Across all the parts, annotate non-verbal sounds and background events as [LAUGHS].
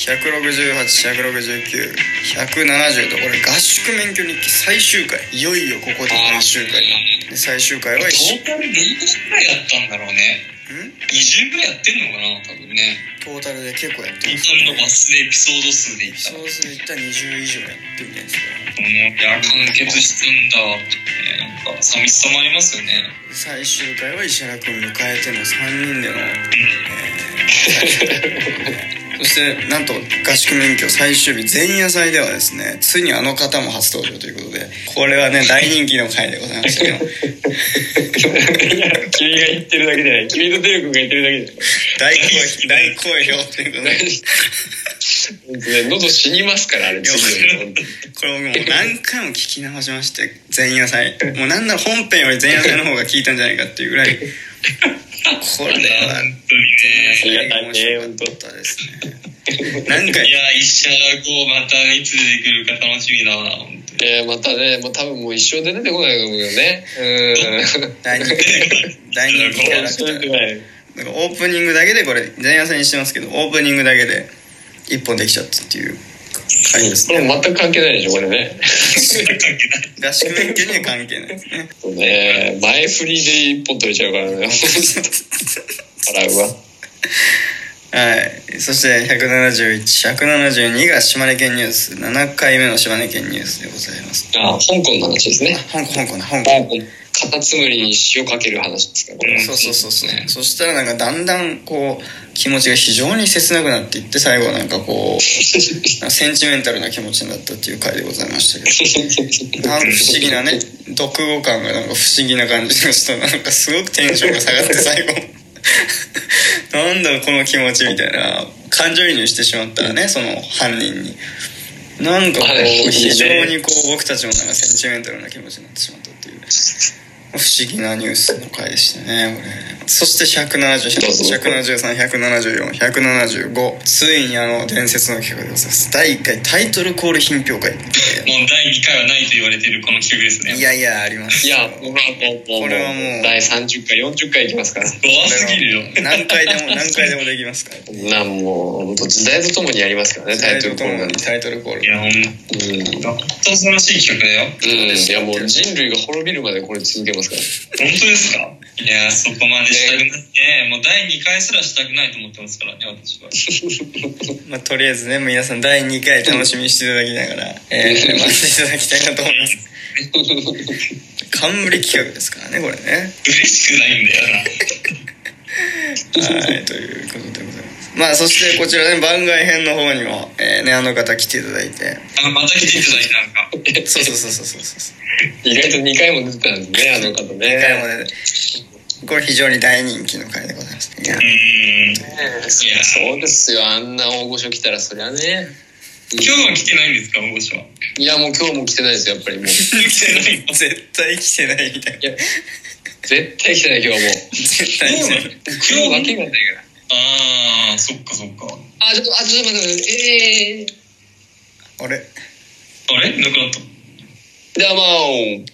16816910とこれ合宿免許日記最終回。いよいよここで最終回。で最終回はト一ータル何年ぐらいやったんだろうね。ん？20ぐらいやってんのかな多分ね。トータルで結構やってトーますタルのバスでエピソード数でいったら。そうするといったら20以上やってるみたいですようんいや完結したんだってねなんか寂しさもありますよね。最終回は石原君迎えての3人での、えー [LAUGHS] そしてなんと合宿免許最終日前夜祭ではですねついにあの方も初登場ということでこれはね大人気の回でございましたけど。[LAUGHS] 君が言ってるだけじゃない。君とテル君が言ってるだけじゃ大好評大好評ということで。ない喉死にますからあれ。これ僕もう何回も聞き直しまして前夜祭。もうなんなら本編より前夜祭の方が聞いたんじゃないかっていうぐらい。[LAUGHS] これは本当にねありがたいね面白かったですね何回いや石原こうまたいつ出てくるか楽しみだな本当にえー、またね、もう多分もう一生で出てこないと思うよね。うん。大人気大人気キャラクターない。なんかオープニングだけでこれ前夜祭にしてますけどオープニングだけで一本できちゃったっていう回ですこれね全く関係ないでしょ、これね。関係ない合宿免許には関係ないですねね前振りで一本取れちゃうからね。[LAUGHS] 払うわ。はい。そして171172が島根県ニュース。7回目の島根県ニュースでございます。あ、香港の話ですね。香港香港だ香港。カタツムリに塩かける話ですから、これ。そうそうそうそう。そしたらなんかだんだんこう気持ちが非常に切なくなっていって最後はなんかこう [LAUGHS] センチメンタルな気持ちになったっていう回でございましたけど。なんか不思議なね読語感がなんか不思議な感じの人なんかすごくテンションが下がって最後なんだこの気持ちみたいな感情移入してしまったらねその犯人に。なんかこう非常にこう [LAUGHS] 僕たちもなんかセンチメンタルな気持ちになってしまったっていう不思議なニュースの回でしたねこれ。そして170173174174ついにあの伝説の企画でございます。第1回タイトルコール品評会。もう第2回はないと言われているこの企画ですね。いやいやありますいや、もう、もう、もう、これはもう。第30回、40回いきますから。怖すぎるよ何回でも何回でもできますから。なんもう、本当時代とともにやりますからね、タイトルコールなんて。タイトルコールいやほんうん。本当素晴らしい企画だよ。うん、いやもう人類が滅びるまでこれ続けますから。本当ですか？いやそこまでしたくないねもう第2回すらしたくないと思ってますからね私は [LAUGHS] まあ、とりあえずね皆さん第2回楽しみにしていただきながら、えー、待っていただきたいなと思います [LAUGHS] 冠企画ですからねこれね嬉しくないんだよなはい、ということでございます。まあ、そしてこちらね、番外編の方にも、えーね、あの方来ていただいて。あまた来ていただいてなんかそうそうそうそうそうそう。意外と2回も出てたんですね、[LAUGHS] あの方ね。一回もね、これ非常に大人気の回でございます。いやう、んいや、そうですよ。あんな大御所来たら、そりゃね。今日は来てないんですか大御所は？いや、もう今日も来てないですよ、やっぱりもう。来てないの絶対来てないみたいな。絶対来てない、今日はもう。絶対来てない。来るわけがないから。ああそっかそっかあ、ちょっと、あ、ちょっと待って待って、ええあれ？あれ？なくなったー。どうもー。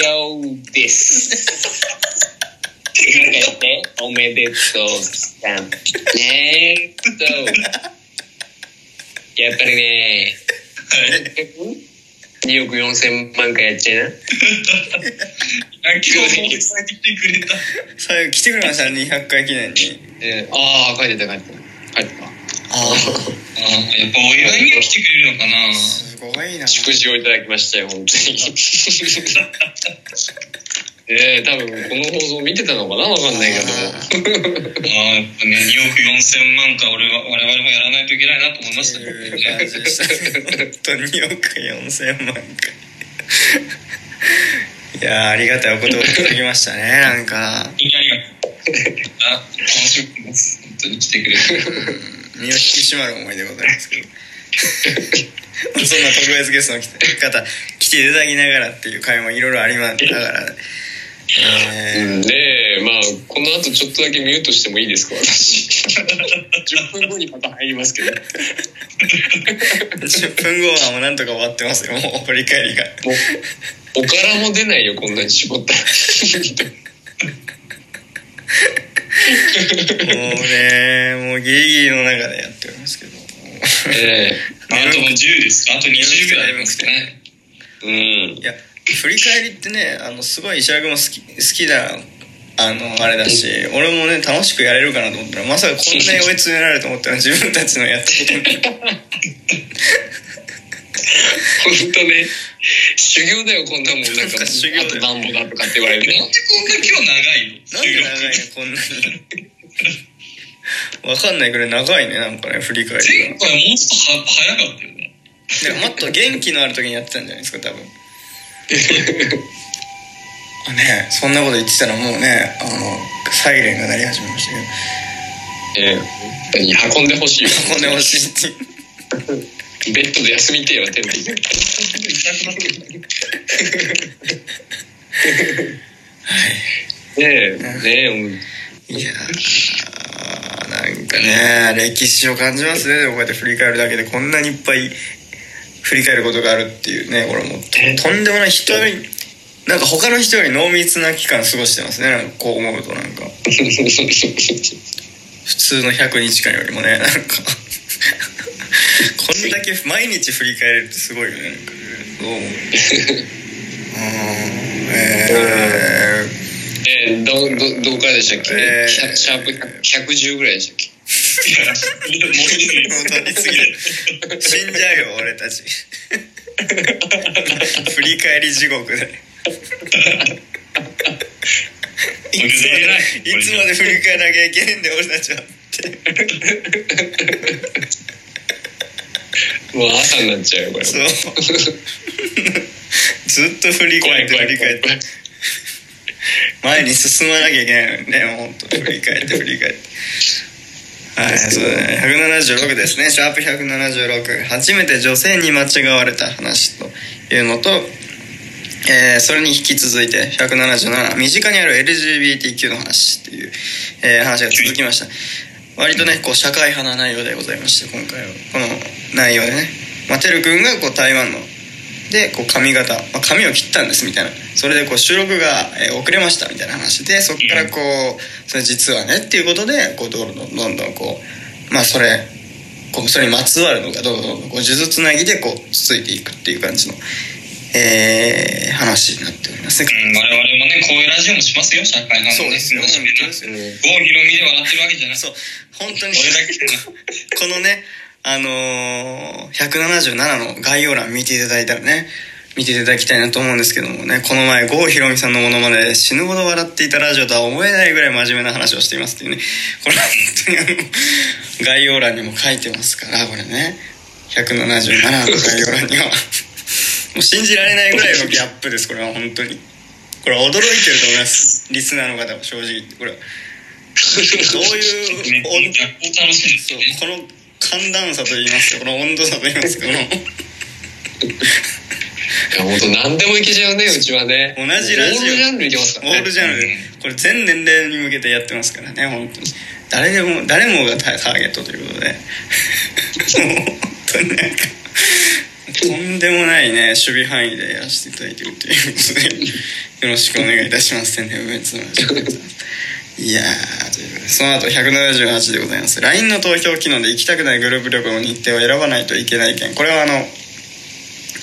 よーです。おめでとうさん。ねーっと。やっぱりね2億4千万回やっちゃいな。今日も伝えてくれた最後来てくれました200回記念に。えー、ああ、書いてた、書いてた。書いてた。ああやっぱお祝いには来てくれるのかなあ、すごいな。祝辞をいただきましたよ、本当に。[LAUGHS] ええ多分この放送見てたのかなわかんないけど。あーやっぱね2億4千万回俺は我々もやらないといけないなと思いましたとよいう感じでした。本当に2億4000万回。いやーありがたいお言葉いただきましたね、なんか。本当にありがとうあ楽しみです本当に来てくれる身を引き締まる思いでございますけどそんな特別ゲストの方来ていただきながらっていう会もいろいろありながら、えうん、で、まあ、この後ちょっとだけミュートしてもいいですか、私。10分後にまた入りますけど。ー、10分後はもうなんとか終わってますよもう振り返りがもう、おからも出ないよ、こんなに絞ったら。もうねもうギリギリの中でやっておりますけど。え [LAUGHS] あともう10です。かあと20ぐらいありますかね。えうん。いや振り返りってねあのすごい石原君も好き好きだあのあれだし俺もね楽しくやれるかなと思ったらまさかこんなに追い詰められると思ったら自分たちのやったことに [LAUGHS] 本当ね、修行だよ、こんなもん。なんか、なんか修行だよ。あとなんぼだとかって言われて。なんでこんな今日長いの？なんで長いの？こんなにわかんないくらい長いねなんかね振り返り前回もうちょっとは早かったよね。ももっと元気のある時にやってたんじゃないですか多分。[LAUGHS] あねそんなこと言ってたらもうねあのサイレンが鳴り始めましたけど。ええ本当に運んでほしいよ。運んでほしいってベッドで休みてえわ、天秤。痛くなってるねえ、ねえ、うんい。やーなんかね歴史を感じますねでもこうやって振り返るだけでこんなにいっぱい振り返ることがあるっていうねこれも。うととんでもない人よりなんか他の人より濃密な期間過ごしてますねなんかこう思うとなんか。[LAUGHS] 普通の100日間よりもねなんかこんだけ毎日振り返れるってすごいよねなんかどう思ううん。えーえー、ど、ど、どこからでしたっけ、えー。シャープ110ぐらいでしたっけ？いや、もういい本当にすぎる死んじゃうよ俺たち。[LAUGHS] 振り返り地獄で。い。つまでいつまで振り返らなきゃいけないんだよ俺たちはもう朝になっちゃうよ、これ。そう。[LAUGHS] ずっと振り返って振り返って。前に進まなきゃいけないのにねもう本当振り返って振り返って。はいそうだね。176ですね。シャープ176初めて女性に間違われた話というのと、えーそれに引き続いて177身近にある LGBTQ の話っていう、えー話が続きました割とねこう社会派な内容でございまして今回は。この内容でね、まあ、てるくんがこう台湾のでこう髪型、まあ、髪を切ったんですみたいな。それでこう収録が、えー遅れましたみたいな話でそこからこうそれ実はねっていうことでこうどんどんどんどんこうまあそれこうそれにまつわるのがどんどんどんどんこう数珠つなぎでこうついていくっていう感じの、えー話になっておりますね。ね、こういうラジオもしますよ、社会派のね。そうですよ本当ですよ郷ひろみで笑ってるわけじゃない。そう本当に俺だけ。このね、あのー、177の概要欄見ていただいたらね、見ていただきたいなと思うんですけどもね、この前、郷ひろみさんのものまねで死ぬほど笑っていたラジオとは思えないぐらい真面目な話をしていますっていうね、これ本当にあの、概要欄にも書いてますから、これね、177の概要欄には。もう信じられないぐらいのギャップです、これは本当に。これ驚いてると思います、リスナーの方は正直。これはどういうね、この逆光楽しいですそう。この寒暖差といいますかこの温度差といいますかこのいや、本当何でもいけちゃうね、うちはね。同じラジオオールジャンルいけますからね。オールジャンルこれ全年齢に向けてやってますからね本当に誰でも誰もがタターゲットということでもう本当になんかとんでもないね守備範囲でやらせていただいてるということでよろしくお願いいたします。宣伝上つのラジオでございます。いやーその後178でございます。LINE の投票機能で行きたくないグループ旅行の日程を選ばないといけない件。これはあの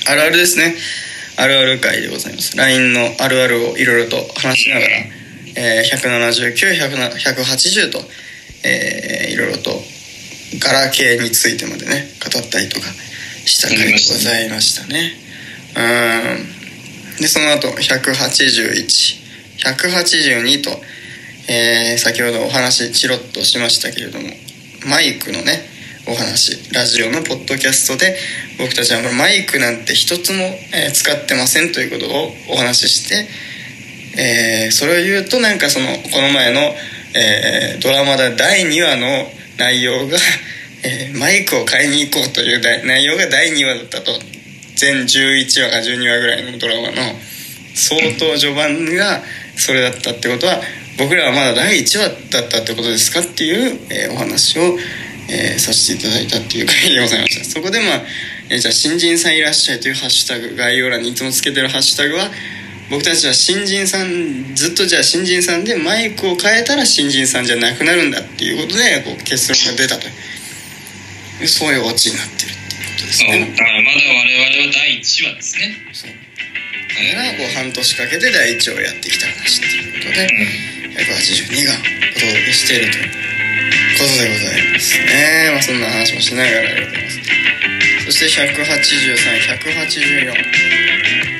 あるあるですね。あるある会でございます。LINE のあるあるをいろいろと話しながら、えー、179180と、えーいろいろとガラケーについてまでね語ったりとか。した回でございましたねうんでその後181182と、えー先ほどお話チロッとしましたけれどもマイクのねお話ラジオのポッドキャストで僕たちはマイクなんて一つも、え使ってませんということをお話しして、えーそれを言うとなんかそのこの前の、えードラマで第2話の内容が、えマイクを買いに行こうという内容が第2話だったと。全11話か12話ぐらいのドラマの相当序盤がそれだったってことは僕らはまだ第1話だったってことですかっていう、えーお話を、えーさせていただいたっていう回でございました。そこでまあ、えーじゃあ新人さんいらっしゃいというハッシュタグ概要欄にいつもつけてるハッシュタグは僕たちは新人さんずっとじゃあ新人さんでマイクを変えたら新人さんじゃなくなるんだっていうことでこう結論が出たと。そういうオチになってるっていうことですね。だからまだ我々は第1話ですね。そう。だからこう半年かけて第一をやってきた話っていうことで182がお届けしているということでございますね。まあそんな話もしながらやってます。そして183184